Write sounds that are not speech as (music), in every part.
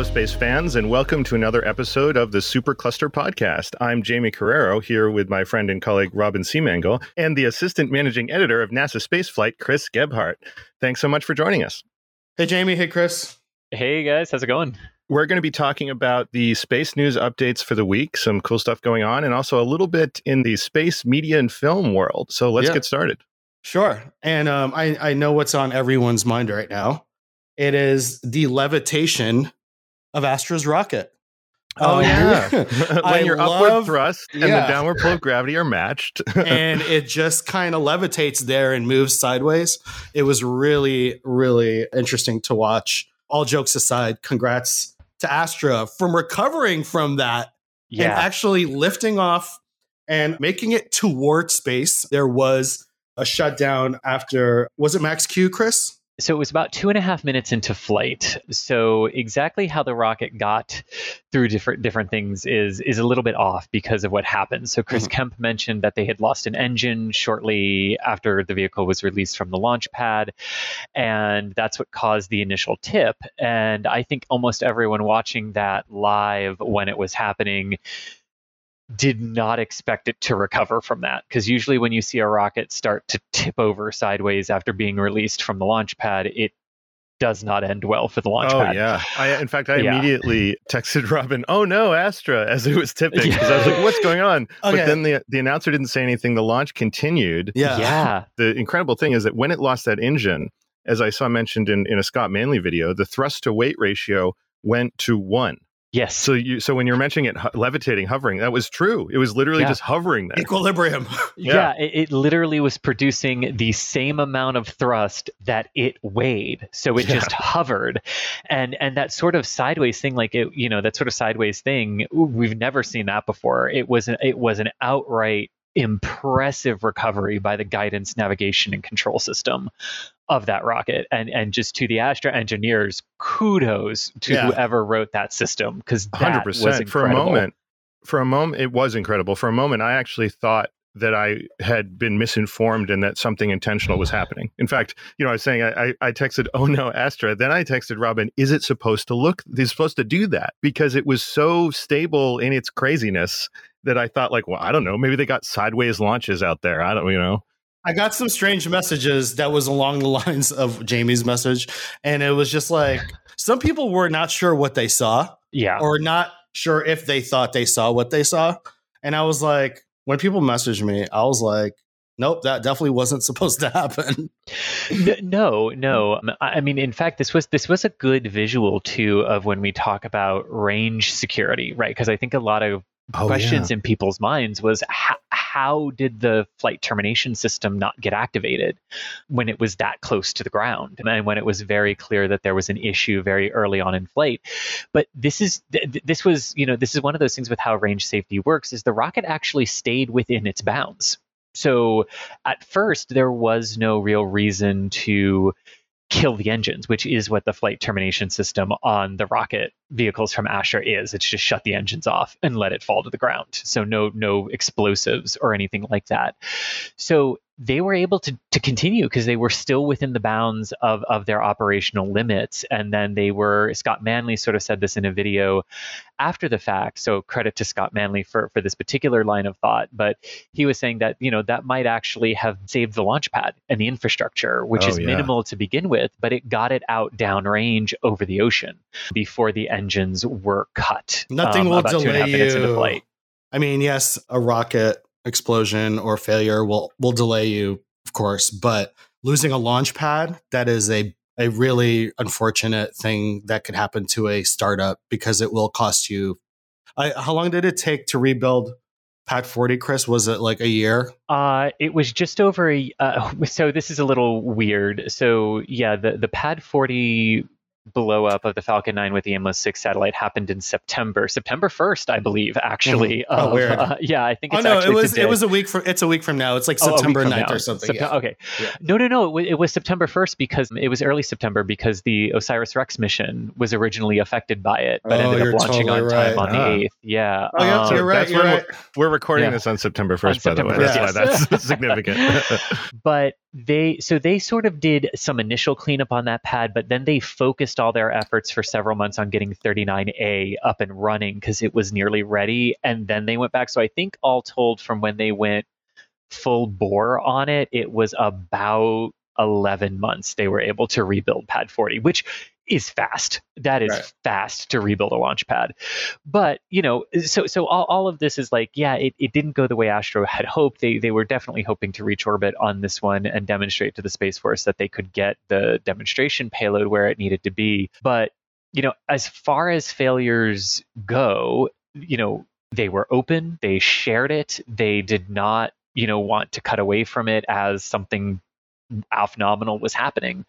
Hello, space fans, and welcome to another episode of the Supercluster Podcast. I'm Jamie Carrero here with my friend and colleague Robin Seemangal and the assistant managing editor of NASA Spaceflight, Chris Gebhardt. Thanks so much for joining us. Hey, Jamie. Hey, Chris. Hey, guys. How's it going? We're going to be talking about the space news updates for the week, some cool stuff going on, and also a little bit in the space media and film world. So let's Yeah. get started. Sure. And um, I, I know what's on everyone's mind right now. It is the levitation of Astra's rocket. Oh, Um, yeah. (laughs) (laughs) I when your upward thrust and yeah. the downward pull of gravity are matched. (laughs) and it just kind of levitates there and moves sideways. It was really, really interesting to watch. All jokes aside, congrats to Astra from recovering from that and actually lifting off and making it toward space. There was a shutdown after, was it Max Q, Chris? So it was about two and a half minutes into flight. So exactly how the rocket got through different different things is is a little bit off because of what happened. So Chris Mhm. Kemp mentioned that they had lost an engine shortly after the vehicle was released from the launch pad, and that's what caused the initial tip. And I think almost everyone watching that live when it was happening did not expect it to recover from that because usually when you see a rocket start to tip over sideways after being released from the launch pad it does not end well for the launch Oh pad yeah! I, in fact, I (laughs) Yeah. immediately texted (laughs) Robin, "Oh no, Astra!" as it was tipping because I was like, "What's going on?" (laughs) Okay. But then the the announcer didn't say anything. The launch continued. Yeah. yeah The incredible thing is that when it lost that engine, as I saw mentioned in, in a Scott Manley video, the thrust to weight ratio went to one. Yes So you so when you're mentioning it ho- levitating, hovering, that was true. It was literally Yeah. just hovering there. Equilibrium. (laughs) yeah. yeah, it, it literally was producing the same amount of thrust that it weighed so it Yeah. just hovered and and that sort of sideways thing like it you know that sort of sideways thing we've never seen that before it was an, it was an outright impressive recovery by the guidance navigation and control system of that rocket and and just to the astra engineers kudos to Yeah. whoever wrote that system because hundred percent. For a moment, for a moment, it was incredible. For a moment, I actually thought that I had been misinformed and that something intentional was happening. In fact, you know, I was saying I, I, I texted, "Oh no, Astra." Then I texted Robin, "Is it supposed to look? Is supposed to do that?" Because it was so stable in its craziness that I thought, like, well, I don't know, maybe they got sideways launches out there. I don't, you know. I got some strange messages that was along the (laughs) lines of Jamie's message. And it was just like some people were not sure what they saw yeah or not sure if they thought they saw what they saw. And I was like, when people messaged me, I was like, nope, that definitely wasn't (laughs) supposed to happen. No no i I mean in fact this was this was a good visual too of when we talk about range security right because i think a lot of Oh, questions in people's minds was how, how did the flight termination system not get activated when it was that close to the ground? And when it was very clear that there was an issue very early on in flight. But this is th- th- this was you know this is one of those things with how range safety works is the rocket actually stayed within its bounds. So at first there was no real reason to kill the engines, which is what the flight termination system on the rocket vehicles from Astra is. It's just shut the engines off and let it fall to the ground. So no no explosives or anything like that. So they were able to, to continue because they were still within the bounds of, of their operational limits. And then they were, Scott Manley sort of said this in a video after the fact. So credit to Scott Manley for, for this particular line of thought. But he was saying that, you know, that might actually have saved the launch pad and the infrastructure, which Oh, is yeah. minimal to begin with, but it got it out downrange over the ocean before the engines were cut. Nothing um, will about two and a half delay you. flight. I mean, yes, a rocket explosion or failure will will delay you, of course, but losing a launch pad, that is a a really unfortunate thing that could happen to a startup because it will cost you I, how long did it take to rebuild Pad 40, Chris? Was it like a year? Uh, it was just over a. Uh, (laughs) so this is a little weird. So yeah, the the Pad 40 blow up of the Falcon 9 with the Amos 6 satellite happened in September, September 1st, I believe. Actually, Oh, of, weird. uh, yeah, I think Oh it's no, it was today. it was a week from it's a week from now. It's like Oh, September from 9th now. or something. Septem- yeah. Okay. Yeah. No, no, no. It, wa- it was September 1st because it was early September because the OSIRIS-REx mission was originally affected by it, but Oh, ended up launching totally on time right. on the Ah. 8th. Yeah. Oh, yeah, um, you're right. You're right. We're recording Yeah. this on September 1st, by the September way. That's 1st, why that's (laughs) significant. (laughs) but they so they sort of did some initial cleanup on that pad, but then they focused all their efforts for several months on getting 39A up and running because it was nearly ready, and then they went back. So I think all told, from when they went full bore on it, it was about 11 months they were able to rebuild pad 40 which is fast. That is right. fast to rebuild a launch pad. But, you know, so so all, all of this is like, yeah, it, it didn't go the way Astra had hoped. They they were definitely hoping to reach orbit on this one and demonstrate to the Space Force that they could get the demonstration payload where it needed to be. But, you know, as far as failures go, you know, they were open, they shared it, they did not you know want to cut away from it as something off nominal was happening.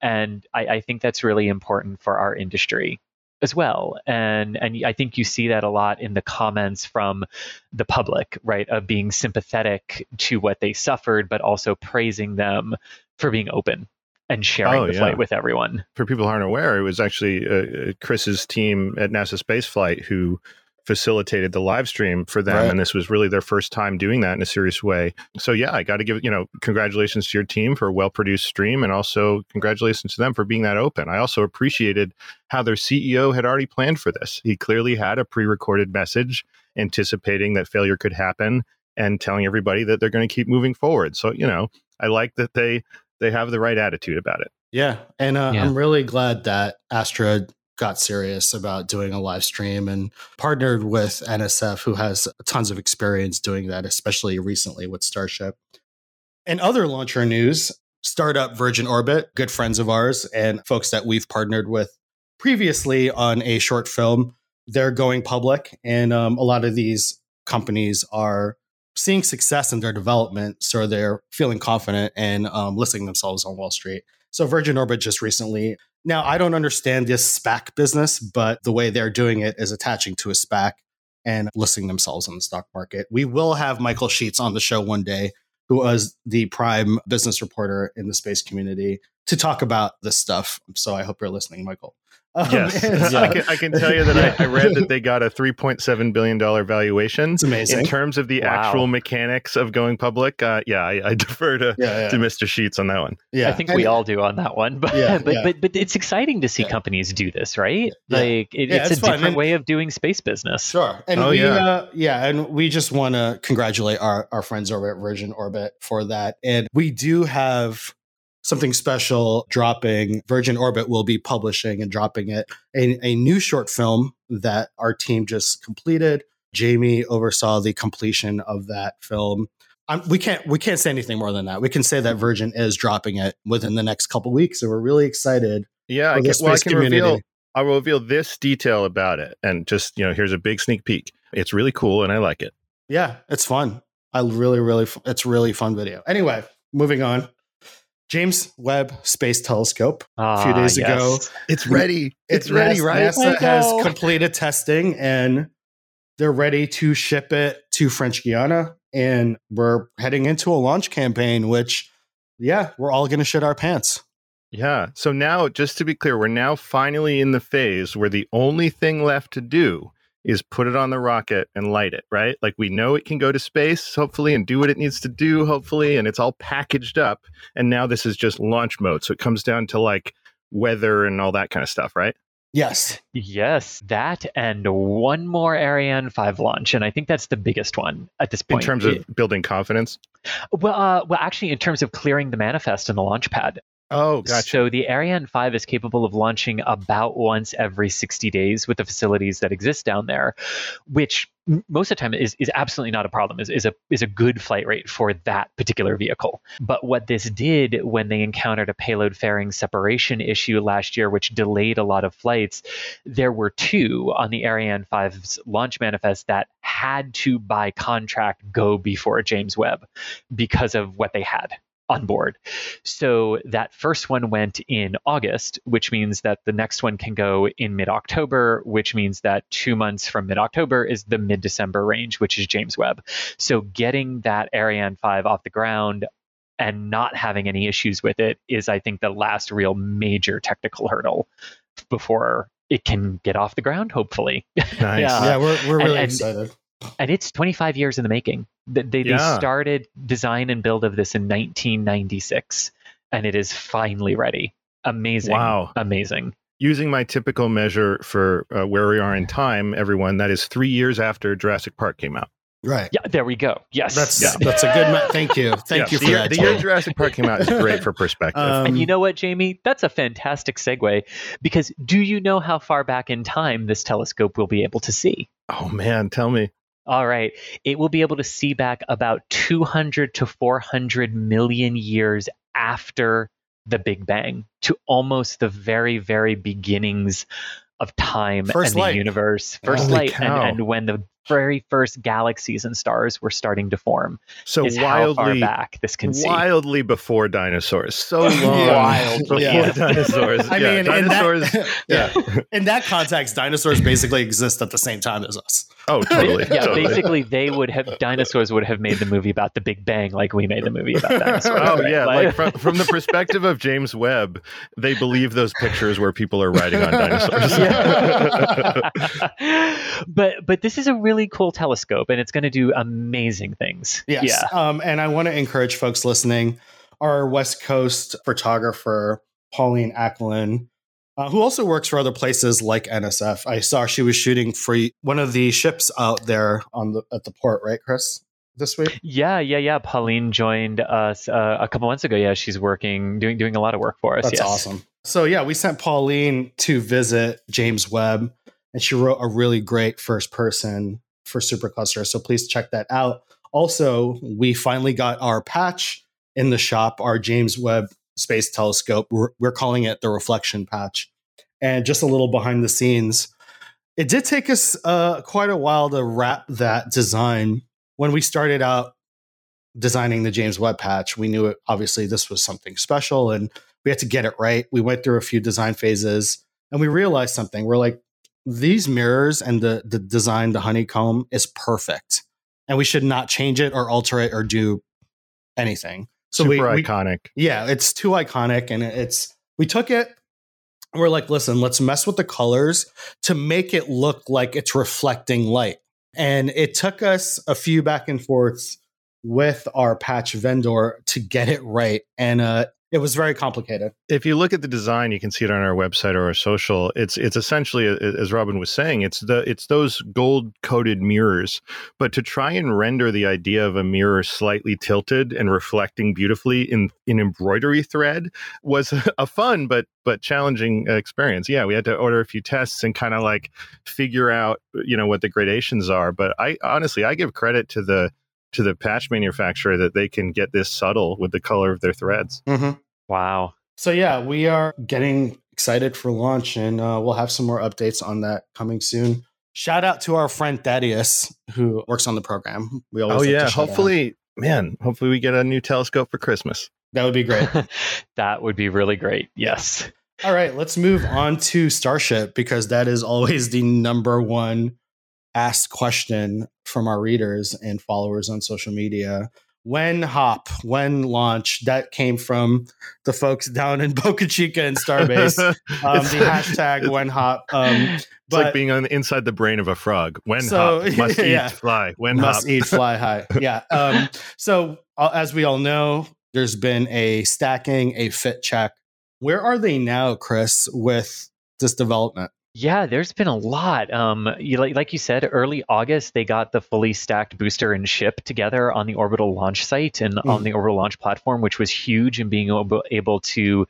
And I, I think that's really important for our industry as well and and i think you see that a lot in the comments from the public right of being sympathetic to what they suffered but also praising them for being open and sharing oh, the yeah. flight with everyone for people who aren't aware it was actually uh, chris's team at nasa spaceflight who facilitated the live stream for them right. and this was really their first time doing that in a serious way. So yeah i got to give you know congratulations to your team for a well produced stream and also congratulations to them for being that open. I also appreciated how their ceo had already planned for this. He clearly had a pre-recorded message anticipating that failure could happen and telling everybody that they're going to keep moving forward. So you know i like that they they have the right attitude about it. Yeah and uh, yeah. i'm really glad that astra got serious about doing a live stream and partnered with NSF, who has tons of experience doing that, especially recently with Starship. And other launcher news, startup Virgin Orbit, good friends of ours and folks that we've partnered with previously on a short film, they're going public. And um, a lot of these companies are seeing success in their development. So they're feeling confident and um, listing themselves on Wall Street. So Virgin Orbit just recently now, I don't understand this SPAC business, but the way they're doing it is attaching to a SPAC and listing themselves on the stock market. We will have Michael Sheetz on the show one day, who was the prime business reporter in the space community, to talk about this stuff. So I hope you're listening, Michael. Um, yes, I, can, I, can, tell you that yeah. I, I, read that they got a three point seven billion dollar valuation. It's amazing. In terms of the wow. actual mechanics of going public, uh, yeah, I, I (laughs) defer to, yeah, yeah. to Mr. Sheetz on that one. Yeah, I think and, we all do on that one. But yeah, but, but but it's exciting to see companies do this, right? Like it, it's, it's, a fun. different and, way of doing space business. Sure. And oh, we, yeah, uh, yeah, and we just want to congratulate our our friends over at Virgin Orbit for that. And we do have something special dropping. Virgin Orbit will be publishing and dropping it a, a new short film that our team just completed. Jamie oversaw the completion of that film. Um, we can't we can't say anything more than that. We can say that Virgin is dropping it within the next couple weeks, and we're really excited. Yeah, I can, well, I can community. reveal I will reveal this detail about it, and just you know, here's a big sneak peek. It's really cool, and I like it. Yeah, it's fun. I really, really, it's really fun video. Anyway, moving on. James Webb Space Telescope a few ah, days yes. ago. It's ready. It's, ready, right? NASA has completed testing and they're ready to ship it to French Guiana. And we're heading into a launch campaign, which, yeah, we're all going to shit our pants. Yeah. So now, just to be clear, we're now finally in the phase where the only thing left to do is put it on the rocket and light it, right? Like we know it can go to space, hopefully, and do what it needs to do, hopefully, and it's all packaged up. And now this is just launch mode. So it comes down to like weather and all that kind of stuff, right? Yes. Yes, that and one more Ariane 5 launch. And I think that's the biggest one at this point. In terms of building confidence? Well, uh, well, actually, in terms of clearing the manifest in the launch pad. Oh, gotcha. So the Ariane 5 is capable of launching about once every 60 days with the facilities that exist down there, which most of the time is, is absolutely not a problem, is, is, a, is a good flight rate for that particular vehicle. But what this did when they encountered a payload fairing separation issue last year, which delayed a lot of flights, there were two on the Ariane 5's launch manifest that had to, by contract, go before James Webb because of what they had on board. So that first one went in August, which means that the next one can go in mid October, which means that two months from mid October is the mid December range, which is James Webb. So getting that Ariane 5 off the ground and not having any issues with it is, I think, the last real major technical hurdle before it can get off the ground, hopefully. (laughs) Nice. yeah. yeah, we're, we're really and, excited. And it's 25 years in the making They, they, yeah. they started design and build of this in 1996, and it is finally ready. Amazing. Wow. Amazing. Using my typical measure for uh, where we are in time, everyone, that is three years after Jurassic Park came out. Right. Yeah, there we go. Yes. That's yeah. that's a good. Ma- thank you. (laughs) Thank you for the that. the year Jurassic Park came out is great for perspective. (laughs) Um, and you know what, Jamie? That's a fantastic segue because do you know how far back in time this telescope will be able to see? Oh man, tell me. All right. It will be able to see back about 200 to 400 million years after the Big Bang to almost the very, very beginnings of time first and light. the universe. First Holy light and, and, when the very first galaxies and stars were starting to form. So is wildly how far back this can see. Wildly before dinosaurs. So (laughs) long Wild before yeah. dinosaurs. I yeah, mean, dinosaurs. in that, (laughs) yeah. in that context, dinosaurs basically exist at the same time as us. Oh, (laughs) totally. yeah, totally. basically, they would have dinosaurs would have made the movie about the Big Bang, like we made the movie about (laughs) dinosaurs. Oh right? yeah, like from, from the perspective of James Webb, they believe those pictures where people are riding on dinosaurs. (laughs) but but this is a really cool telescope, and it's going to do amazing things. Yes. Yeah. Um, and I want to encourage folks listening. Our West Coast photographer Pauline Acklin uh, who also works for other places like NSF. I saw she was shooting for one of the ships out there on the at the port, right, Chris? This week? Yeah, yeah, yeah. Pauline joined us uh, a couple months ago. Yeah, she's working, doing doing a lot of work for us. That's yes. awesome. So yeah, we sent Pauline to visit James Webb, and she wrote a really great first person for Supercluster. So please check that out. Also, we finally got our patch in the shop, our James Webb Space Telescope. We're, we're calling it the reflection patch. And just a little behind the scenes, it did take us uh, quite a while to wrap that design. When we started out designing the James Webb patch, we knew it, obviously this was something special and we had to get it right. We went through a few design phases and we realized something. We're like, these mirrors and the, the design, the honeycomb is perfect. And we should not change it or alter it or do anything. So Super we, iconic. We, yeah, it's too iconic, and it's we took it. We're like, listen, let's mess with the colors to make it look like it's reflecting light. And it took us a few back and forths with our patch vendor to get it right. And uh, it was very complicated. If you look at the design, you can see it on our website or our social. It's it's essentially, as Robin was saying, it's the it's those gold coated mirrors. But to try and render the idea of a mirror slightly tilted and reflecting beautifully in in embroidery thread was (laughs) a fun but but challenging experience. Yeah, we had to order a few tests and kind of like figure out you know what the gradations are. But I honestly I give credit to the to the patch manufacturer that they can get this subtle with the color of their threads. Mm-hmm. Wow. So yeah, we are getting excited for launch, and uh, we'll have some more updates on that coming soon. Shout out to our friend Thaddeus who works on the program. We always oh yeah, hopefully, out. man, hopefully we get a new telescope for Christmas. That would be great. (laughs) that would be really great. Yes. All right, let's move on to Starship because that is always the number one asked question from our readers and followers on social media. When hop, when launch, that came from the folks (laughs) down in Boca Chica and Starbase. (laughs) um, the hashtag when hop. Um, it's but, like being on the inside the brain of a frog. When so, hop, (laughs) must yeah, eat, fly. When must hop. eat, fly high. Yeah. Um, so uh, as we all know, there's been a stacking, a fit check. Where are they now, Chris, with this development? Yeah, there's been a lot. Um, you, like, like you said, early August, they got the fully stacked booster and ship together on the orbital launch site and mm. on the orbital launch platform, which was huge in being able, able to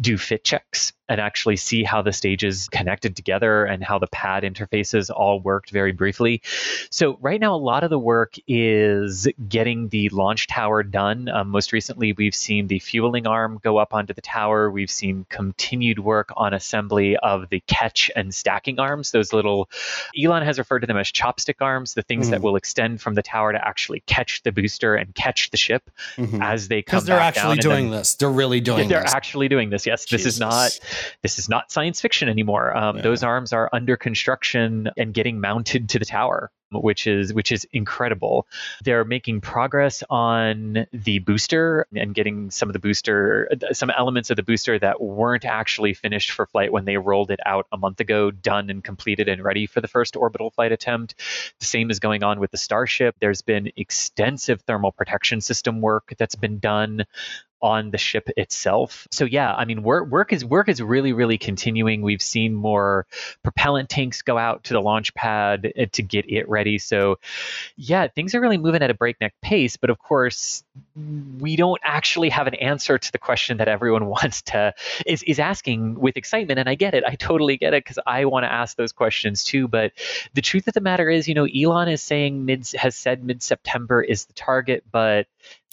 do fit checks and actually see how the stages connected together and how the pad interfaces all worked very briefly. So, right now, a lot of the work is getting the launch tower done. Um, most recently, we've seen the fueling arm go up onto the tower. We've seen continued work on assembly of the catch and stacking arms, those little, Elon has referred to them as chopstick arms, the things mm that will extend from the tower to actually catch the booster and catch the ship mm-hmm. as they come Because they're actually doing then, this. They're really doing this. they're this. actually doing this. Yes, Jesus. this is not this is not science fiction anymore. Um, yeah. Those arms are under construction and getting mounted to the tower which is which is incredible. They're making progress on the booster and getting some of the booster some elements of the booster that weren't actually finished for flight when they rolled it out a month ago done and completed and ready for the first orbital flight attempt. The same is going on with the Starship. There's been extensive thermal protection system work that's been done on the ship itself. So yeah, I mean work work is work is really really continuing. We've seen more propellant tanks go out to the launch pad uh, to get it ready. So yeah, things are really moving at a breakneck pace, but of course we don't actually have an answer to the question that everyone (laughs) wants to is is asking with excitement and I get it. I totally get it cuz I want to ask those questions too, but the truth of the matter is, you know, Elon is saying mid has said mid September is the target, but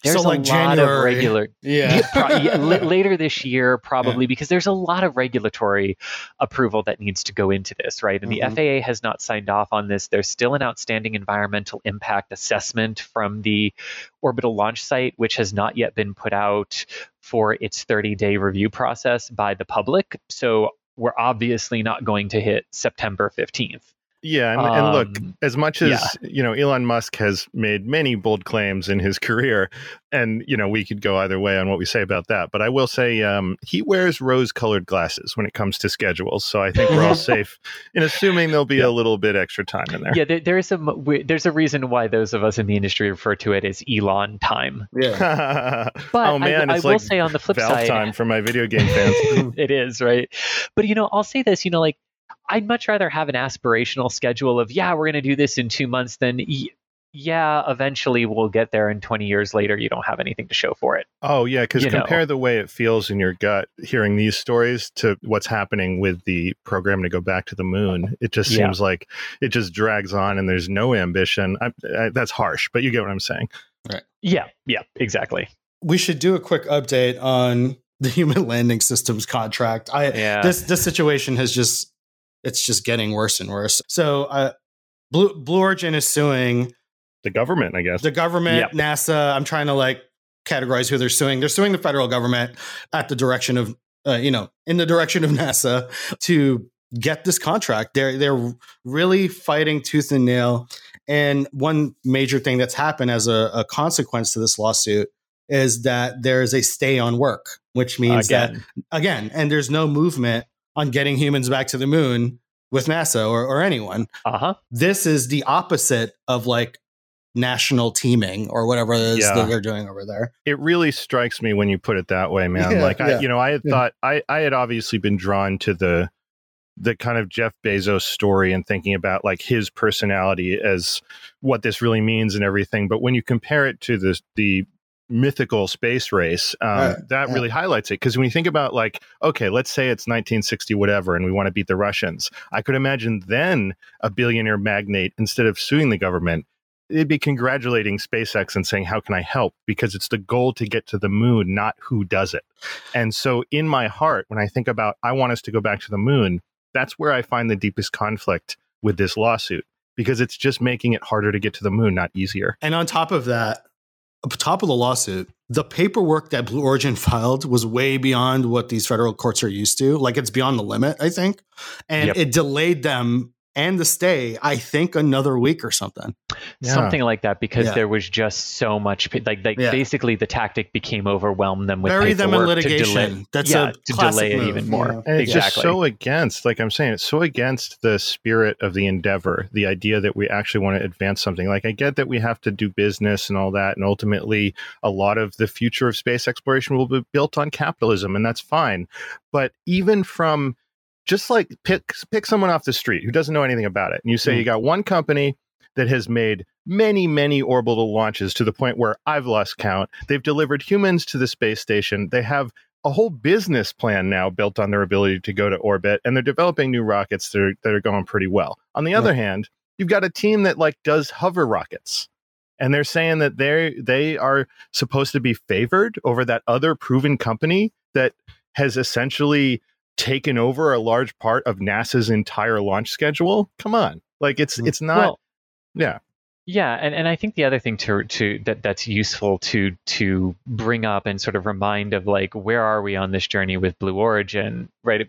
there's so like a January. lot of regular (laughs) yeah, pro, yeah (laughs) later this year probably yeah. because there's a lot of regulatory approval that needs to go into this right and mm-hmm. the FAA has not signed off on this there's still an outstanding environmental impact assessment from the orbital launch site which has not yet been put out for its 30 day review process by the public so we're obviously not going to hit September 15th yeah, and, um, and, look, um, as much as yeah. you know, Elon Musk has made many bold claims in his career, and you know, we could go either way on what we say about that. But I will say, um, he wears rose-colored glasses when it comes to schedules, so I think we're all (laughs) safe in assuming there'll be yeah. a little bit extra time in there. Yeah, there, there's a there's a reason why those of us in the industry refer to it as Elon time. Yeah. (laughs) but oh man, I, I will like say on the flip Valve side, time for my video game fans. (laughs) it is right, but you know, I'll say this, you know, like I'd much rather have an aspirational schedule of, yeah, we're going to do this in two months than, yeah, eventually we'll get there. And 20 years later, you don't have anything to show for it. Oh, yeah. Because compare know. the way it feels in your gut hearing these stories to what's happening with the program to go back to the moon. It just seems yeah. like it just drags on and there's no ambition. I, I, that's harsh, but you get what I'm saying. Right. Yeah. Yeah. Exactly. We should do a quick update on the (laughs) human landing systems contract. I yeah. this this situation has just it's just getting worse and worse. So, uh, Blue, Blue Origin is suing the government, I guess. The government, yep. NASA. I'm trying to like categorize who they're suing. They're suing the federal government at the direction of, uh, you know, in the direction of (laughs) NASA to get this contract. They're they're really fighting tooth and nail. And one major thing that's happened as a, a consequence to this lawsuit is that there is a stay on work, which means again. that again, and there's no movement on getting humans back to the moon with NASA or, or anyone. Uh-huh. This is the opposite of like national teaming or whatever it is yeah. that they're doing over there. It really strikes me when you put it that way, man. Yeah, like I, you know, I had thought I, I had obviously been drawn to the the kind of Jeff Bezos story and thinking about like his personality as what this really means and everything. But when you compare it to the the mythical space race um, that really highlights it. Because when you think about like okay let's say it's 1960 whatever and we want to beat the russians i could imagine then a billionaire magnate instead of suing the government it'd be congratulating spacex and saying how can i help? Because it's the goal to get to the moon not who does it. And so in my heart when i think about i want us to go back to the moon that's where i find the deepest conflict with this lawsuit because it's just making it harder to get to the moon not easier. And on top of that top of the lawsuit, the paperwork that Blue Origin (laughs) filed was way beyond what these federal courts are used to. Like it's beyond the limit, I think. And yep. it delayed them and the stay, I think another week or something. Yeah. Something like that because yeah. there was just so much like like yeah. basically the tactic became overwhelm them with bury them in litigation. Delay, That's yeah, to delay it even more. And it's just so against, like I'm saying, it's so against the spirit of the endeavor, the idea that we actually want to advance something. Like I get that we have to do business and all that, and ultimately a lot of the future of space exploration will be built on capitalism, and that's fine. But even from just like pick pick someone off the street who doesn't know anything about it and you say mm. you got one company that has made many many orbital launches to the point where i've lost count. They've delivered humans to the space station. They have a whole business plan now built on their ability to go to orbit and they're developing new rockets that are, that are going pretty well. On the other hand you've got a team that like does hover rockets and they're saying that they they are supposed to be favored over that other proven company that has essentially taken over a large part of NASA's entire launch schedule. Come on. Like it's mm, it's not well, yeah. Yeah, and, and I think the other thing to to that that's useful to to bring up and sort of remind of like where are we on this journey with Blue Origin, right?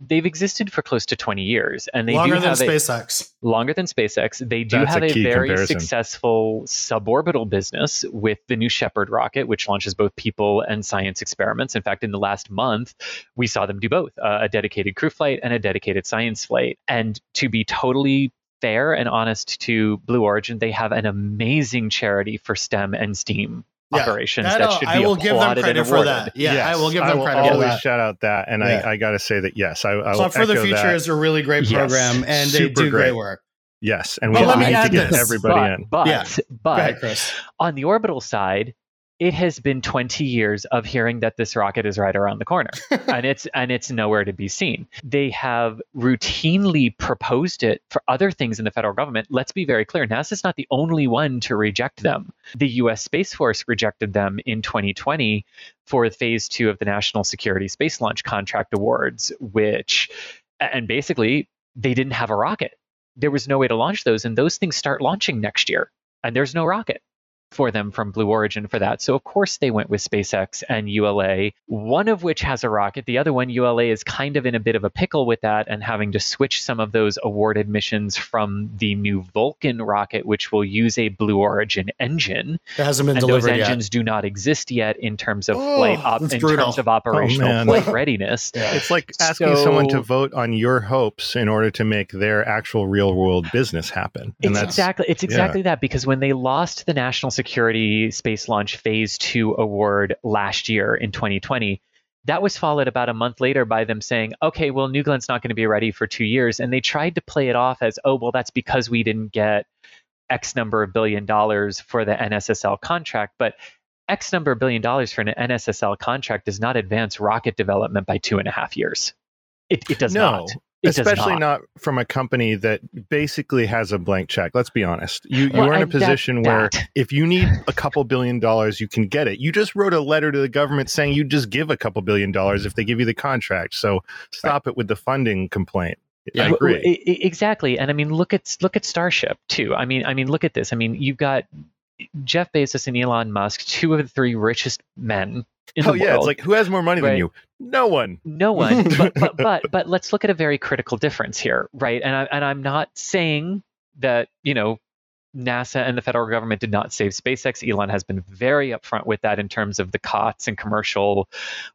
They've existed for close to 20 years and they longer do than have a, SpaceX. longer than SpaceX. They do That's have a a, very comparison. successful suborbital business with the New Shepard rocket, which launches both people and science experiments. In fact, in the last month, we saw them do both uh, a dedicated crew flight and a dedicated science flight. And to be totally fair and honest to Blue Origin, they have an amazing charity for STEM and STEAM Yeah, operations that that I'll- should be I will give them applauded credit for that. Yeah, I will give them I will credit for always that. shout out that, and Yeah. I, I got to say that yes, I, I Club for the Future that. is a really great Yes. program, and they do great great. work. yes, and But we, let we me need to get this. everybody but, in. But, Yeah. But ahead, on the orbital side, it has been 20 years of hearing that this rocket is right around the corner (laughs) and it's and it's nowhere to be seen. They have routinely proposed it for other things in the federal government. Let's be very clear, NASA's not the only one to reject them. The US Space Force rejected them in 2020 for phase 2 of the National Security Space Launch Contract Awards, which and basically they didn't have a rocket. There was no way to launch those and those things start launching next year and there's no rocket for them from Blue Origin for that. So of course they went with SpaceX and ULA, one of which has a rocket. The other one, ULA, is kind of in a bit of a pickle with that and having to switch some of those awarded missions from the new Vulcan rocket, which will use a Blue Origin engine. That hasn't been and those delivered yet. engines do not exist yet in terms of Oh, flight op- in brutal. terms of oh, operational man. flight readiness. (laughs) Yeah. It's like asking someone to vote on your hopes in order to make their actual real world business happen. And It's that's exactly it's exactly that because when they lost the National Security Space Launch Phase 2 award last year in 2020, that was followed about a month later by them saying, "Okay, well New Glenn's not going to be ready for 2 years." And they tried to play it off as, "Oh, well that's because we didn't get X number of billion dollars for the NSSL contract." But X number of billion dollars for an NSSL contract does not advance rocket development by two and a half years. It, it does No, not. It especially not. not. from a company that basically has a blank check. Let's be honest. You Well, you are in a and that- position where that- (laughs) if you need a couple billion dollars, you can get it. You just wrote a letter to the government saying you just give a couple billion dollars if they give you the contract. So stop it with the funding complaint. Yeah. Well, agree. exactly, and I mean, look at look at Starship too. I mean, I mean, look at this. I mean, you've got Jeff Bezos and Elon Musk, two of the three richest men in oh yeah, world. it's like who has more money than you? No one. no one, (laughs) but, but but but let's look at a very critical difference here, right? And I and I'm not saying that you know NASA and the federal government did not save SpaceX. Elon has been very upfront with that in terms of the COTS and commercial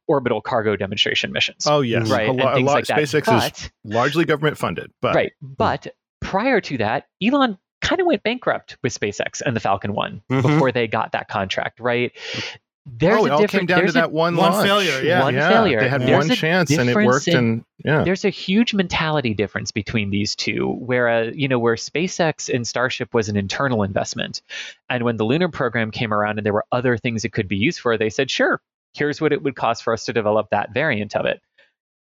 orbital cargo demonstration missions. Oh yes, right, A, and a things lot. like that. SpaceX But- is largely government funded, but right. But prior to that, Elon kind of went bankrupt with SpaceX and the Falcon One Mhm. before they got that contract, right? There's oh, it a all came down to that one one launch. failure, yeah. One failure. They had There's one chance and it worked. in- and yeah, there's a huge mentality difference between these two where uh, you know where SpaceX and Starship was an internal investment and when the lunar program came around and there were other things it could be used for they said sure here's what it would cost for us to develop that variant of it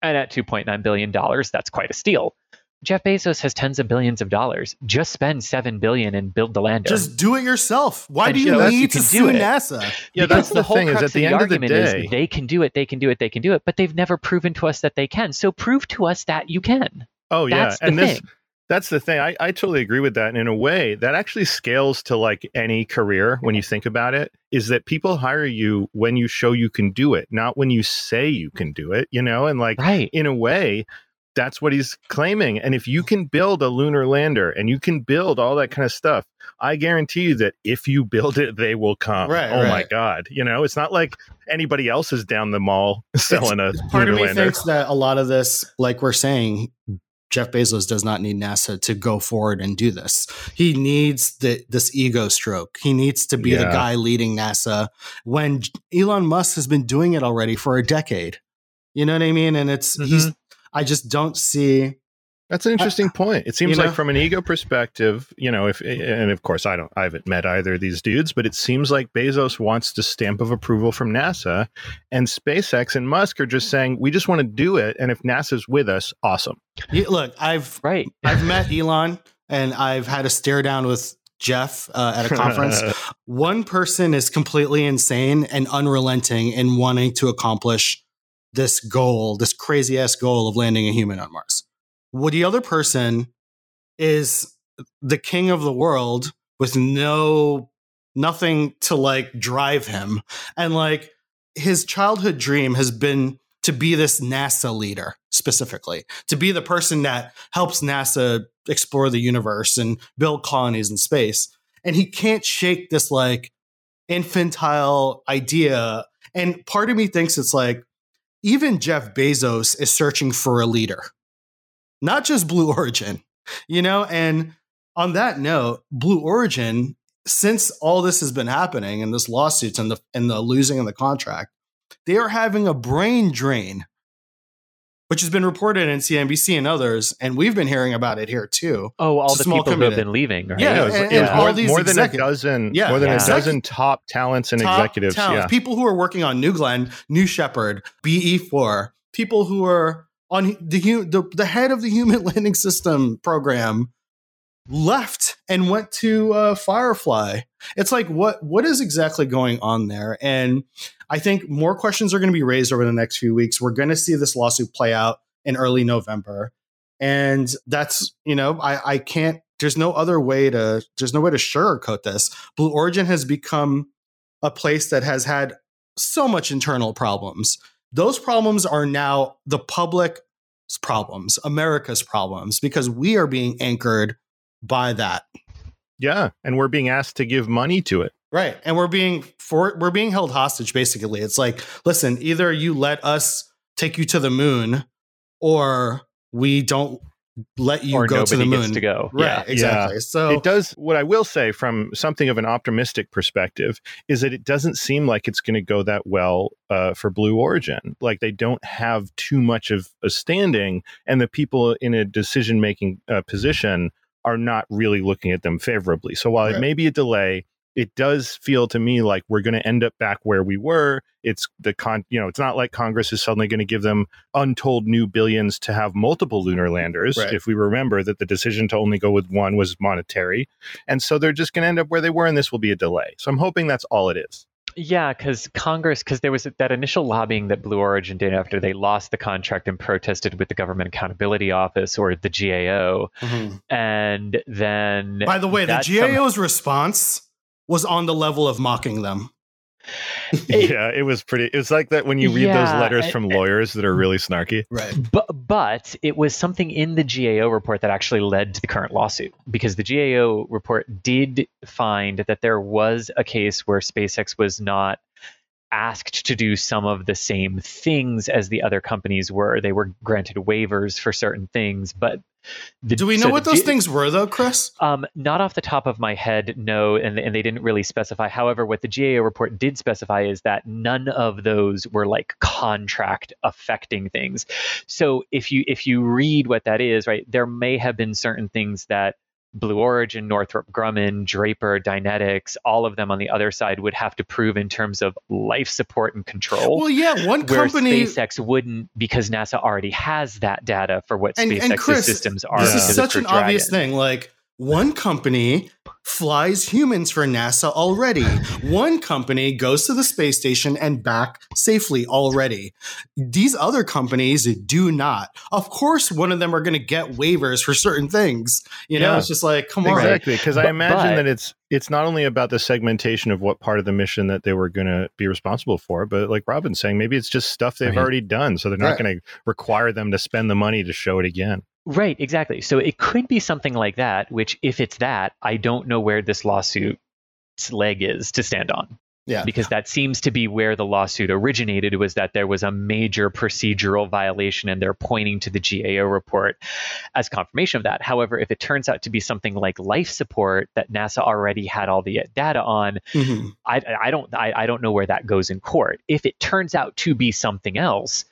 and at 2.9 billion dollars that's quite a steal Jeff Bezos has tens of billions of dollars just spend 7 billion and build the lander Just do it yourself. Why And do you us you need to do sue it. NASA? yeah. because That's the, the whole thing is at the of end of the argument day, is they can do it, they can do it, they can do it, but they've never proven to us that they can. So prove to us that you can. oh yeah, That's the and this thing. That's the thing. I, I totally agree with that. And in a way, that actually scales to like any career when you think about it, is that people hire you when you show you can do it, not when you say you can do it, you know? And like, Right. in a way, that's what he's claiming. And if you can build a lunar lander and you can build all that kind of stuff, I guarantee you that if you build it, they will come. Right, oh my. God. You know, it's not like anybody else is down the mall selling a Part of me lander. thinks that a lot of this, like we're saying, Jeff Bezos does not need NASA to go forward and do this. He needs the, this ego stroke. He needs to be the guy leading NASA when Elon Musk has been doing it already for a decade. You know what I mean? And it's he's. Mm-hmm. I just don't see. That's an interesting point. It seems you like know? from an ego perspective, you know, if and of course I don't I haven't met either of these dudes, but it seems like Bezos wants the stamp of approval from NASA and SpaceX and Musk are just saying we just want to do it and if NASA's with us, awesome. You- Look, I've Right. (laughs) I've met Elon and I've had a stare down with Jeff uh, at a conference. (laughs) One person is completely insane and unrelenting in wanting to accomplish this goal, this crazy ass goal of landing a human on Mars. Well, the other person is the king of the world with no nothing to like drive him. And like his childhood dream has been to be this NASA leader specifically, to be the person that helps NASA explore the universe and build colonies in space. And he can't shake this like infantile idea. And part of me thinks it's like even Jeff Bezos is searching for a leader, not just Blue (laughs) Origin, you know? And on that note, Blue Origin, since all this has been happening and this lawsuits and the and the losing of the contract, they are having a brain drain, which has been reported in CNBC and others, and we've been hearing about it here too. Oh, all the people who have been leaving, right? Yeah, it was, and- it was more, more than execu- a dozen, Yeah, more than yeah. a dozen top talents and Top executives. talents, Yeah, people who are working on New Glenn, New Shepard, BE4, people who are on the the, the head of the Human (laughs) Landing System program left and went to uh, Firefly. It's like what what is exactly going on there? And I think more questions are going to be raised over the next few weeks. We're going to see this lawsuit play out in early November, and that's you know I I can't. There's no other way to. There's no way to sugarcoat this. Blue Origin has become a place that has had so much internal problems. Those problems are now the public's problems, America's problems, because we are being anchored by that. yeah, and we're being asked to give money to it. Right. And we're being for we're being held hostage basically. It's like, listen, either you let us take you to the moon or we don't let you or go to the moon. gets to go. Right, Yeah. exactly. So it does what i will say from something of an optimistic perspective is that it doesn't seem like it's going to go that well uh, for blue origin like they don't have too much of a standing and the people in a decision making uh, position are not really looking at them favorably so while Right. it may be a delay it does feel to me like we're going to end up back where we were. It's the con you know it's not like congress is suddenly going to give them untold new billions to have multiple lunar landers Right. if we remember that the decision to only go with one was monetary. And so they're just going to end up where they were and this will be a delay. So i'm hoping that's all it is. Yeah, because Congress, because there was that initial lobbying that Blue Origin did after they lost the contract and protested with the Government Accountability Office or the GAO, Mhm. and then by the way, the that GAO's response was on the level of mocking them. (laughs) yeah it was pretty it's like that when you read those Yeah, letters and- from lawyers that are really snarky Right. But but it was something in the GAO report that actually led to the current lawsuit because the GAO report did find that there was a case where SpaceX was not asked to do some of the same things as the other companies were. They were granted waivers for certain things, but the, Do we know so what the those things were though, Chris? Um, not off the top of my head, no, and, and they didn't really specify. However, what the GAO report did specify is that none of those were like contract affecting things. So if you if you read what that is, right, there may have been certain things that Blue Origin, Northrop Grumman, Draper, Dynetics, all of them on the other side would have to prove in terms of life support and control. Well, yeah, one where company SpaceX wouldn't because NASA already has that data for what and, SpaceX's and Chris, systems are. This is such an obvious thing. Like one company flies humans for NASA already. one company goes to the space station and back safely already. These other companies do not. Of course, one of them are going to get waivers for certain things. You know, Yeah. it's just like, come on. Exactly, because I imagine but- that it's it's not only about the segmentation of what part of the mission that they were going to be responsible for, but like Robin's saying, maybe it's just stuff they've Right. already done, so they're not Right. going to require them to spend the money to show it again. Right, exactly. So it could be something like that, which if it's that, I don't know where this lawsuit's leg is to stand on. Yeah. Because that seems to be where the lawsuit originated was that there was a major procedural violation and they're pointing to the GAO report as confirmation of that. However, if it turns out to be something like life support that NASA already had all the data on, Mhm. I, I don't I, I don't know where that goes in court. If it turns out to be something else,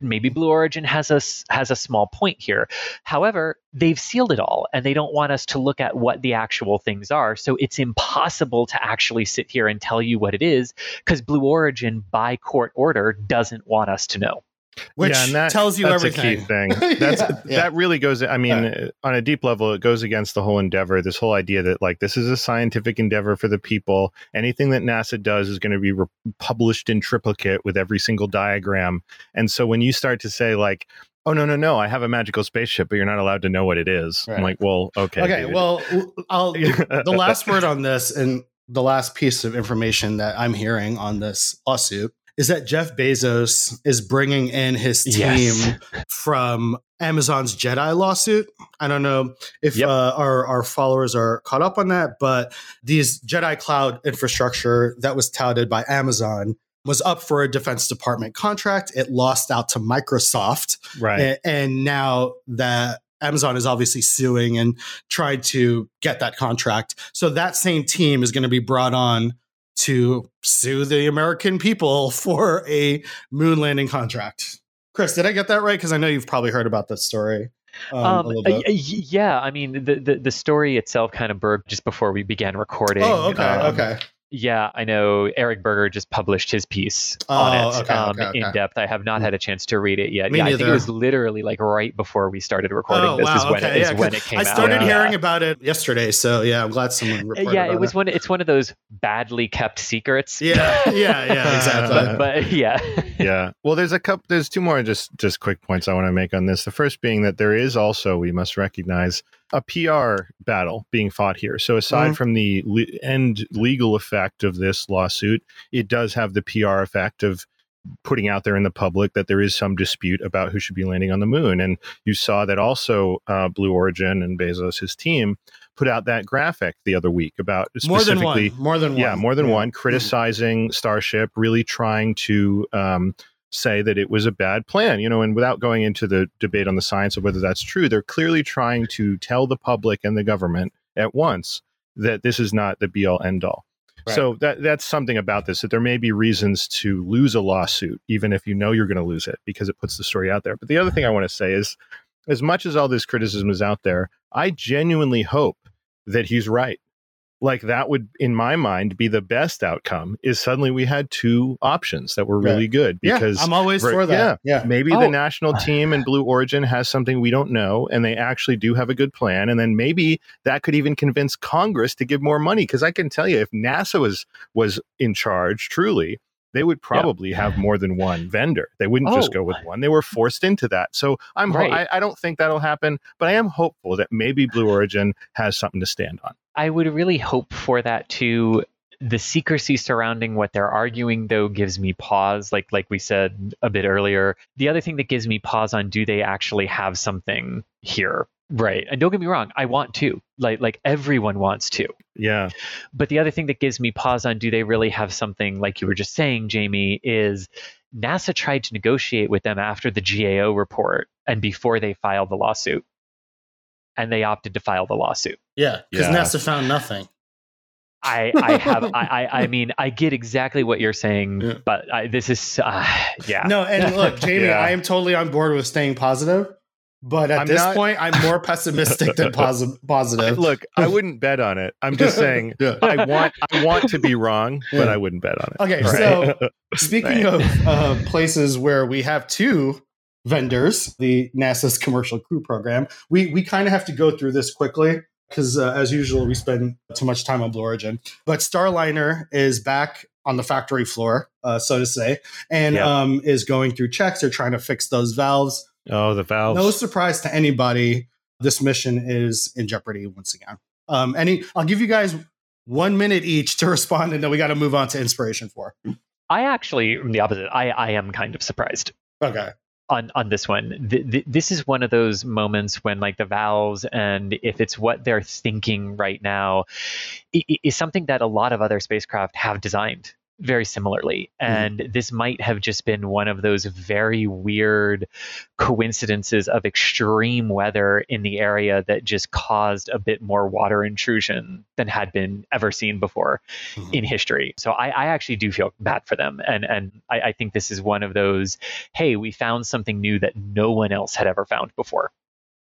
maybe Blue Origin has a has a small point here. However, they've sealed it all, and they don't want us to look at what the actual things are. So it's impossible to actually sit here and tell you what it is because Blue Origin, by court order, doesn't want us to know. Which yeah, that, tells you that's everything. a key thing. (laughs) That's Yeah, yeah. that really goes. I mean, Yeah. uh, on a deep level, it goes against the whole endeavor. This whole idea that like this is a scientific endeavor for the people. Anything that NASA does is going to be re- published in triplicate with every single diagram. And so when you start to say like oh no no no i have a magical spaceship but you're not allowed to know what it is Right. i'm like well okay Okay, dude. well, I'll the last (laughs) word on this and the last piece of information that I'm hearing on this lawsuit is that Jeff Bezos is bringing in his team Yes. from Amazon's Jedi lawsuit. I don't know if Yep. uh, our our followers are caught up on that, but these Jedi cloud infrastructure that was touted by Amazon was up for a Defense Department contract. It lost out to Microsoft. right A- and now that Amazon is obviously suing and tried to get that contract. So that same team is going to be brought on to sue the American people (laughs) for a moon landing contract. Chris, did I get that right? Because I know you've probably heard about this story. Um, Um, uh, yeah, I mean the, the the story itself kind of broke just before we began recording. Oh, okay, Um, okay. Yeah, I know Eric Berger just published his piece on Oh, it okay, um, okay, okay. in depth. I have not had a chance to read it yet. Me yeah, I think neither. it was literally like right before we started recording. Oh, this wow, is when it is yeah, when it came I out. started Yeah. hearing about it yesterday, so yeah, I'm glad someone Uh, reported. yeah, it was one. It's one of those badly kept secrets. Yeah, yeah, yeah, (laughs) exactly. but, but yeah, (laughs) yeah. Well there's a couple there's two more just just quick points i want to make on this. The first being that there is also we must recognize a pr battle being fought here. So aside Mhm. from the le- end legal effect of this lawsuit it does have the pr effect of putting out there in the public that there is some dispute about who should be landing on the moon. And you saw that also uh, blue origin and bezos his team put out that graphic the other week about more than specifically one. More than one. yeah, more than Yeah. one, criticizing Starship, really trying to um, say that it was a bad plan, you know, and without going into the debate on the science of whether that's true, they're clearly trying to tell the public and the government at once that this is not the be all end all. Right. So that that's something about this that there may be reasons to lose a lawsuit, even if you know you're going to lose it, because it puts the story out there. But the other thing I want to say is, as much as all this criticism is out there, I genuinely hope that he's right like that would in my mind be the best outcome is suddenly we had two options that were really Right. good because yeah, I'm always Right, for that. Yeah, maybe Oh. the national team and blue origin has something we don't know and they actually do have a good plan and then maybe that could even convince congress to give more money because i can tell you if nasa was was in charge truly they would probably have more than one vendor they wouldn't just Oh. go with one they were forced into that so i'm ho- I, I don't think that'll happen but i am hopeful that maybe (sighs) blue origin has something to stand on I would really hope for that too. The secrecy surrounding what they're arguing, though, gives me pause. Like like we said a bit earlier, the other thing that gives me pause on do they actually have something here, right? And don't get me wrong, I want to. Like like everyone wants to. yeah But the other thing that gives me pause on do they really have something like you were just saying, Jamie, is NASA tried to negotiate with them after the GAO report and before they filed the lawsuit. And they opted to file the lawsuit. yeah, because Yeah. NASA found nothing. I, I have I, I I mean I get exactly what you're saying, Yeah. but I, this is uh, yeah No, and (laughs) look, Jamie, Yeah. I am totally on board with staying positive, but at I'm this not- point, I'm more pessimistic than (laughs) posi- positive. Look, I wouldn't bet on it. I'm just saying (laughs) Yeah. I want I want to be wrong, but I wouldn't bet on it. Okay, Right? so (laughs) speaking of uh, places where we have two vendors, the NASA's Commercial Crew Program, we we kind of have to go through this quickly because, uh, as usual, we spend too much time on Blue Origin. But Starliner is back on the factory floor, uh, so to say, and Yeah. um, is going through checks. They're trying to fix those valves. Oh, the valves. No surprise to anybody, this mission is in jeopardy once again. Um, any, I'll give you guys one minute each to (laughs) respond, and then we got to move on to inspiration four. I actually am the opposite. I I am kind of surprised Okay. on on this one. Th- th- this is one of those moments when like the valves and if it's what they're thinking right now i- i- is something that a lot of other spacecraft have designed very similarly and this might have just been one of those very weird coincidences of extreme weather in the area that just caused a bit more water intrusion than had been ever seen before Mhm. in history. So I, I actually do feel bad for them. And and I, I think this is one of those, hey, we found something new that no one else had ever found before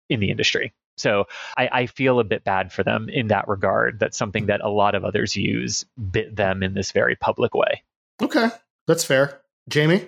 in the industry. So I, I feel a bit bad for them in that regard. That's something mm. that a lot of others use bit them in this very public way. Okay, that's fair. Jamie?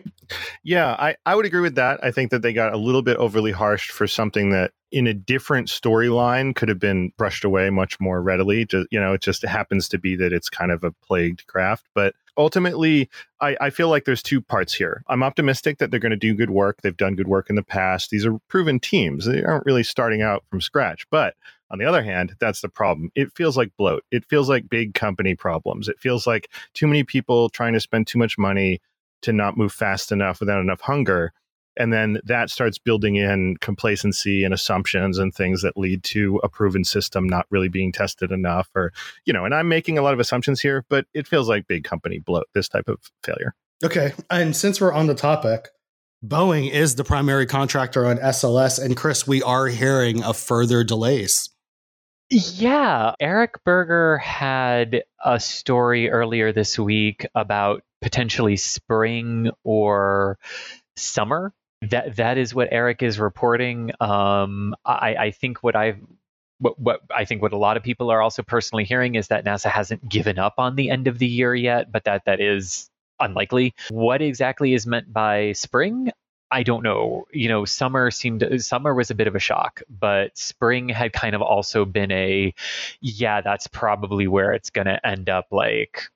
Yeah, I, I would agree with that. I think that they got a little bit overly harsh for something that in a different storyline could have been brushed away much more readily. Just, you know, it just happens to be that it's kind of a plagued craft. But ultimately, I, I feel like there's two parts here. I'm optimistic that they're going to do good work. They've done good work in the past. These are proven teams. They aren't really starting out from scratch. But on the other hand, that's the problem. It feels like bloat. It feels like big company problems. It feels like too many people trying to spend too much money to not move fast enough without enough hunger. And then that starts building in complacency and assumptions and things that lead to a proven system not really being tested enough or you know and i'm making a lot of assumptions here but it feels like big company bloat this type of failure. Okay and since we're on the topic boeing is the primary contractor on sls and chris we are hearing of further delays. Yeah, Eric Berger had a story earlier this week about potentially spring or summer that that is what Eric is reporting. Um, I, I think what I've what, what I think what a lot of people are also personally hearing is that NASA hasn't given up on the end of the year yet, but that that is unlikely. What exactly is meant by spring? I don't know. You know, summer seemed summer was a bit of a shock, but spring had kind of also been a yeah, that's probably where it's going to end up like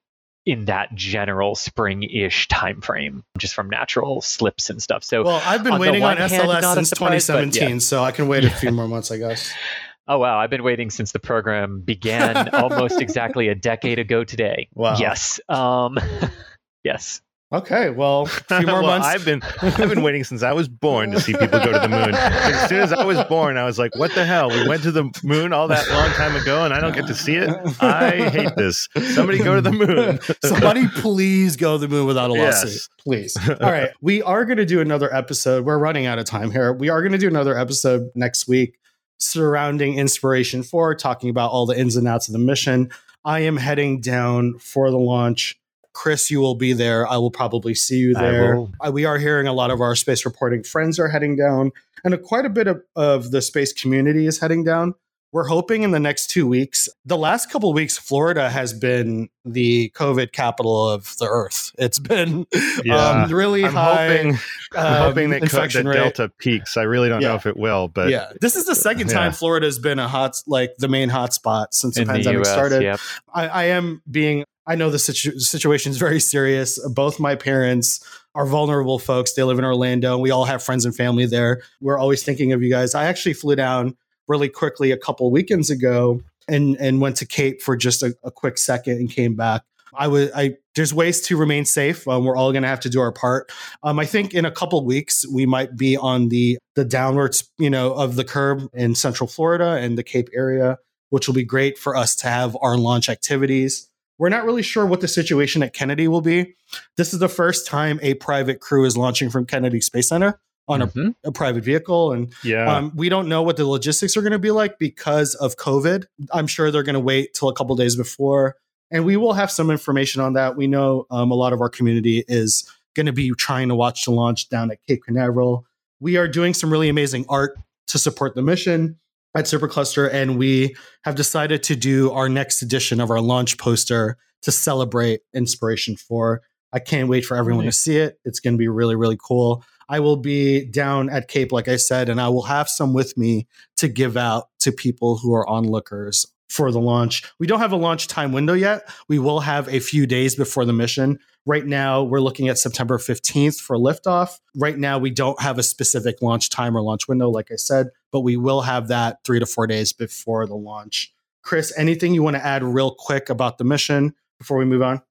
in that general spring-ish time frame just from natural slips and stuff. So well i've been on waiting on sls since surprise, 2017 yeah. so i can wait a few more months i guess. (laughs) Oh wow. I've been waiting since the program began (laughs) almost exactly a decade ago today. Wow. Yes. Um, (laughs) yes Okay, well, a (laughs) few more well, months. I've been I've been waiting since I was born to see people go to the moon. As soon as I was born, I was like, "What the hell? We went to the moon all that long time ago, and I don't get to see it. I hate this. Somebody go to the moon. (laughs) Somebody please go to the moon without a lawsuit, yes. please. All right, we are going to do another episode. We're running out of time here. We are going to do another episode next week surrounding Inspiration Four, talking about all the ins and outs of the mission. I am heading down for the launch Chris, you will be there. I will probably see you there. we are hearing a lot of our space reporting friends are heading down, and a, quite a bit of, of the space community is heading down. We're hoping in the next two weeks. The last couple weeks, Florida has been the COVID capital of the earth. It's been (laughs) yeah. um, really I'm high. Hoping, um, I'm hoping that, infection that Delta peaks. I really don't yeah. know if it will, but yeah, this is the second time Florida has been a hot, like the main hotspot since the pandemic US, started. Yep. I, I am being I know the situ- situation is very serious. Both my parents are vulnerable folks. They live in Orlando. And we all have friends and family there. We're always thinking of you guys. I actually flew down really quickly a couple weekends ago and and went to Cape for just a, a quick second and came back. I was I there's ways to remain safe. Um, we're all going to have to do our part. Um, I think in a couple weeks we might be on the the downwards you know of the curb in Central Florida and the Cape area, which will be great for us to have our launch activities. We're not really sure what the situation at Kennedy will be. This is the first time a private crew is launching from Kennedy Space Center on mm-hmm. a, a, private vehicle. And yeah. Um, we don't know what the logistics are going to be like because of COVID. I'm sure they're going to wait till a couple days before. And we will have some information on that. We know um, a lot of our community is going to be trying to watch the launch down at Cape Canaveral. We are doing some really amazing art to support the mission at Supercluster, and we have decided to do our next edition of our launch poster to celebrate Inspiration 4. I can't wait for everyone nice. to see it. It's going to be really, really cool. I will be down at Cape, like I said, and I will have some with me to give out to people who are onlookers for the launch. We don't have a launch time window yet. We will have a few days before the mission. Right now, we're looking at September 15th for liftoff. Right now, we don't have a specific launch time or launch window, like I said, but we will have that three to four days before the launch. Chris, anything you want to add real quick about the mission before we move on?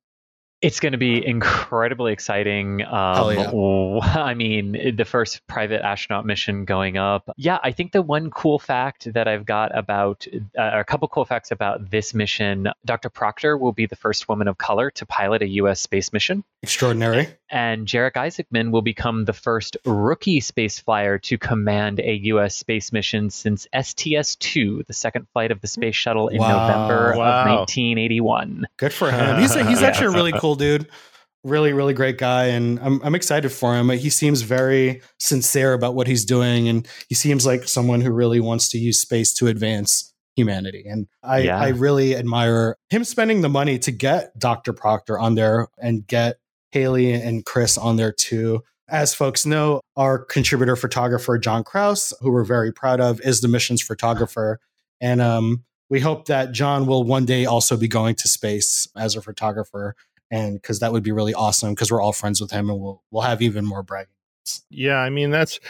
It's going to be incredibly exciting. Um, yeah. (laughs) I mean, the first private astronaut mission going up. Yeah, I think the one cool fact that I've got about uh, a couple cool facts about this mission Dr. Proctor will be the first woman of color to pilot a U.S. space mission. Extraordinary. And Jared Isaacman will become the first rookie space flyer to command a U.S. space mission since STS 2, the second flight of the space shuttle in wow. November wow. of 1981. Good for him. He's, a, he's yeah. actually a really cool dude. Really, really great guy. And I'm, I'm excited for him. He seems very sincere about what he's doing. And he seems like someone who really wants to use space to advance humanity. And I, yeah. I really admire him spending the money to get Dr. Proctor on there and get Hayley and Chris on there too. As folks know, our contributor photographer, John Kraus, who we're very proud of, is the missions photographer. And um, we hope that John will one day also be going to space as a photographer and because that would be really awesome because we're all friends with him and we'll we'll have even more bragging. Yeah, I mean that's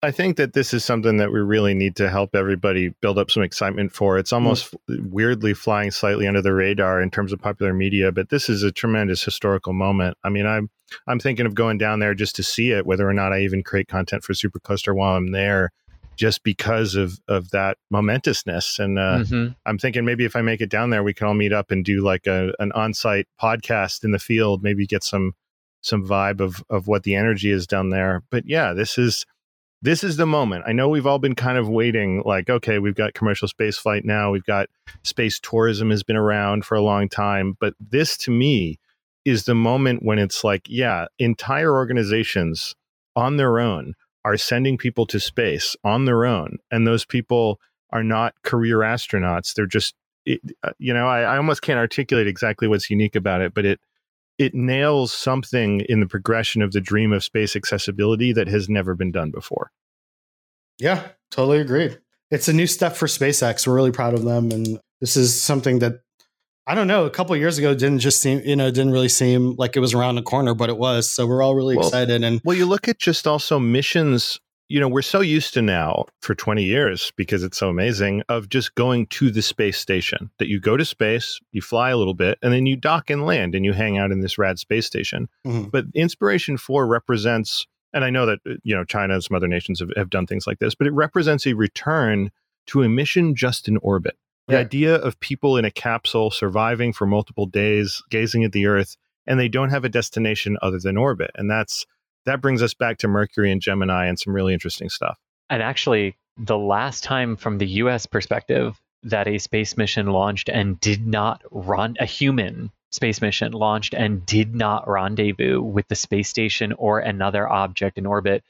I think that this is something that we really need to help everybody build up some excitement for. It's almost mm. weirdly flying slightly under the radar in terms of popular media, but this is a tremendous historical moment. I mean, I'm I'm thinking of going down there just to see it, whether or not I even create content for Supercluster while I'm there, just because of of that momentousness. And uh, mm-hmm. I'm thinking maybe if I make it down there, we can all meet up and do like a an on site podcast in the field. Maybe get some some vibe of of what the energy is down there. But yeah, this is this is the moment. I know we've all been kind of waiting, like, okay, we've got commercial space flight now, we've got space tourism has been around for a long time. But this to me is the moment when it's like, yeah, entire organizations on their own are sending people to space on their own. And those people are not career astronauts. They're just, it, uh, you know, I, I almost can't articulate exactly what's unique about it, but it, it nails something in the progression of the dream of space accessibility that has never been done before. Yeah, totally agreed. It's a new step for SpaceX. We're really proud of them. And this is something that I don't know, a couple years ago didn't just seem, you know, didn't really seem like it was around the corner, but it was. So we're all really well, excited. And well, you look at just also missions you know, we're so used to now for 20 years because it's so amazing of just going to the space station that you go to space, you fly a little bit, and then you dock and land and you hang out in this rad space station. Mm-hmm. But Inspiration 4 represents, and I know that, uh, you know, China and some other nations have, have done things like this, but it represents a return to a mission just in orbit. The yeah. idea of people in a capsule surviving for multiple days, gazing at the Earth, and they don't have a destination other than orbit. And that's, that brings us back to Mercury and Gemini and some really interesting stuff. And actually, the last time from the US perspective that a space mission launched and did not run a human space mission launched and did not rendezvous with the space station or another object in orbit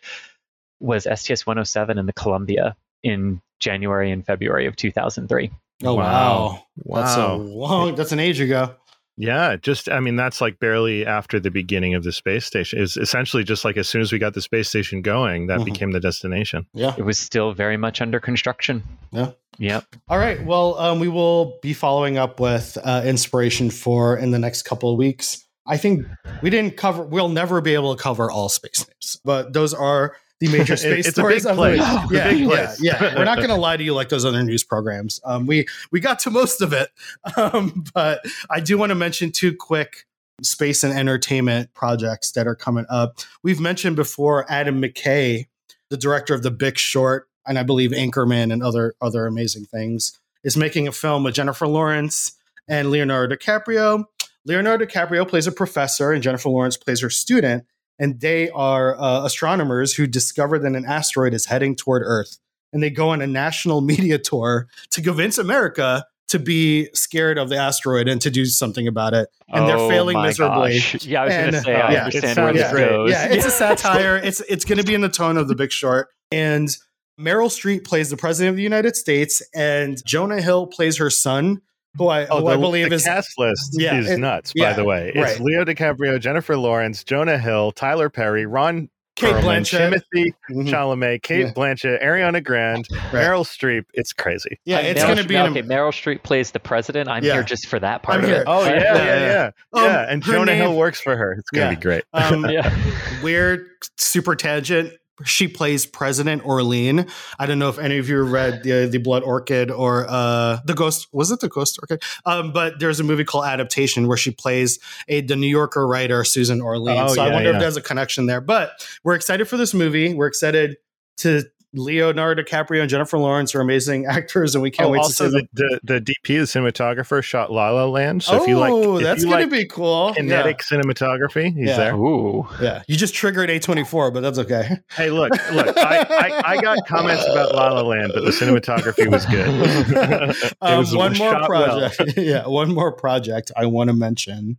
was STS 107 in the Columbia in January and February of 2003. Oh wow. wow. That's a long that's an age ago. Yeah, just I mean that's like barely after the beginning of the space station. Is essentially just like as soon as we got the space station going, that mm-hmm. became the destination. Yeah, it was still very much under construction. Yeah. Yep. All right. Well, um, we will be following up with uh, Inspiration 4 in the next couple of weeks. I think we didn't cover. We'll never be able to cover all space names, but those are the major space (laughs) it's stories. A big place. Yeah, big yeah, yeah. We're not going (laughs) to lie to you like those other news programs. Um, we we got to most of it, (laughs) um, but I do want to mention two quick space and entertainment projects that are coming up. We've mentioned before Adam McKay, the director of The Big Short, and I believe Anchorman and other other amazing things, is making a film with Jennifer Lawrence and Leonardo DiCaprio. Leonardo DiCaprio plays a professor, and Jennifer Lawrence plays her student and they are uh, astronomers who discover that an asteroid is heading toward Earth. And they go on a national (laughs) media tour to convince America to be scared of the asteroid and to do something about it. And they're oh failing miserably. Gosh. Yeah, I was going to say, I yeah, understand where this goes. Yeah, it's a (laughs) satire. it's it's going to be in the tone of The Big Short. And Meryl Streep plays the president of the United States, and Jonah Hill plays her son, who I, oh, who the, I believe the is cast list yeah, is it, nuts. Yeah, by the way, it's right. Leo DiCaprio, Jennifer Lawrence, Jonah Hill, Tyler Perry, Ron. Kate Perlman, Blanchett, Timothy mm-hmm. Chalamet, Kate yeah. Blanchett, Ariana Grande, right. Meryl Streep. It's crazy. Yeah, it's going to be okay. Meryl Streep plays the president. I'm here just for that part I'm of it. Oh yeah, yeah, yeah, um, yeah. And Jonah name, Hill works for her. It's going to be great. Um, (laughs) yeah. Weird, super tangent she plays President Orlean. I don't know if any of you read the the Blood Orchid or uh, the Ghost. Was it the Ghost Orchid? Um, but there's a movie called Adaptation where she plays a the New Yorker writer Susan Orlean. Oh, so yeah, I wonder yeah. if there's a connection there. But we're excited for this movie. We're excited to Leonardo DiCaprio and Jennifer Lawrence are amazing (laughs) actors, and we can't oh, wait also to see the, the, the DP, the cinematographer, shot La La Land. So oh, if you like, oh, that's going like to be cool. Kinetic yeah. cinematography, he's yeah. there. Ooh, yeah. You just triggered A twenty four, but that's okay. Hey, look, look. I, I, I, got (laughs) comments about La La Land, but the cinematography was good. (laughs) um, was one more project. Well. yeah, one more project I want to mention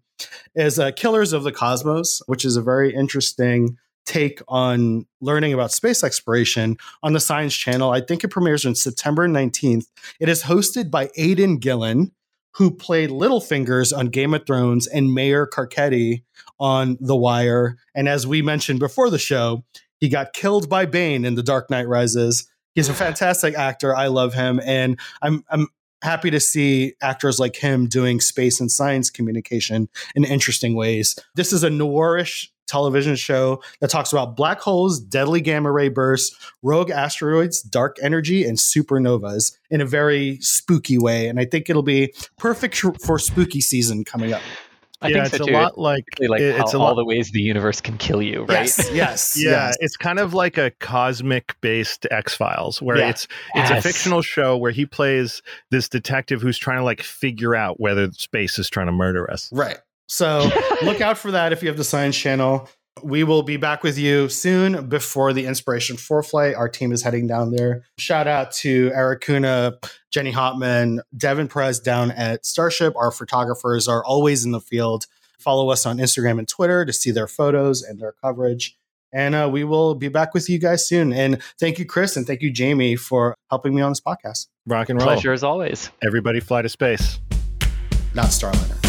is uh, Killers of the Cosmos, which is a very interesting take on learning about space exploration on the Science Channel. I think it premieres on September 19th. It is hosted by Aidan Gillen, who played Littlefinger on Game of Thrones and Mayor Carcetti on The Wire. And as we mentioned before the show, he got killed by Bane in The Dark Knight Rises. He's a fantastic actor. I love him, and I'm I'm happy to see actors like him doing space and science communication in interesting ways. This is a noirish television show that talks about black holes, deadly gamma ray bursts, rogue asteroids, dark energy, and supernovas in a very spooky way. And I think it'll be perfect for spooky season coming up. I yeah, think it's so a too. lot like, like it- how it's a all lot. the ways the universe can kill you, right? Yes, yes, (laughs) Yeah, yes. it's kind of like a cosmic based X Files where Yeah. it's it's a fictional show where he plays this detective who's trying to like figure out whether space is trying to murder us. Right. So look out for that if you have the Science Channel. We will be back with you soon before the Inspiration 4 flight. Our team is heading down there. Shout out to Eric Kuna, Jenny Hautmann, Devin Perez down at Starship. Our photographers are always in the field. Follow us on Instagram and Twitter to see their photos and their coverage. And uh, we will be back with you guys soon. And thank you, Chris, and thank you, Jamie, for helping me on this podcast. Rock and roll. Pleasure as always. Everybody fly to space. Not Starliner.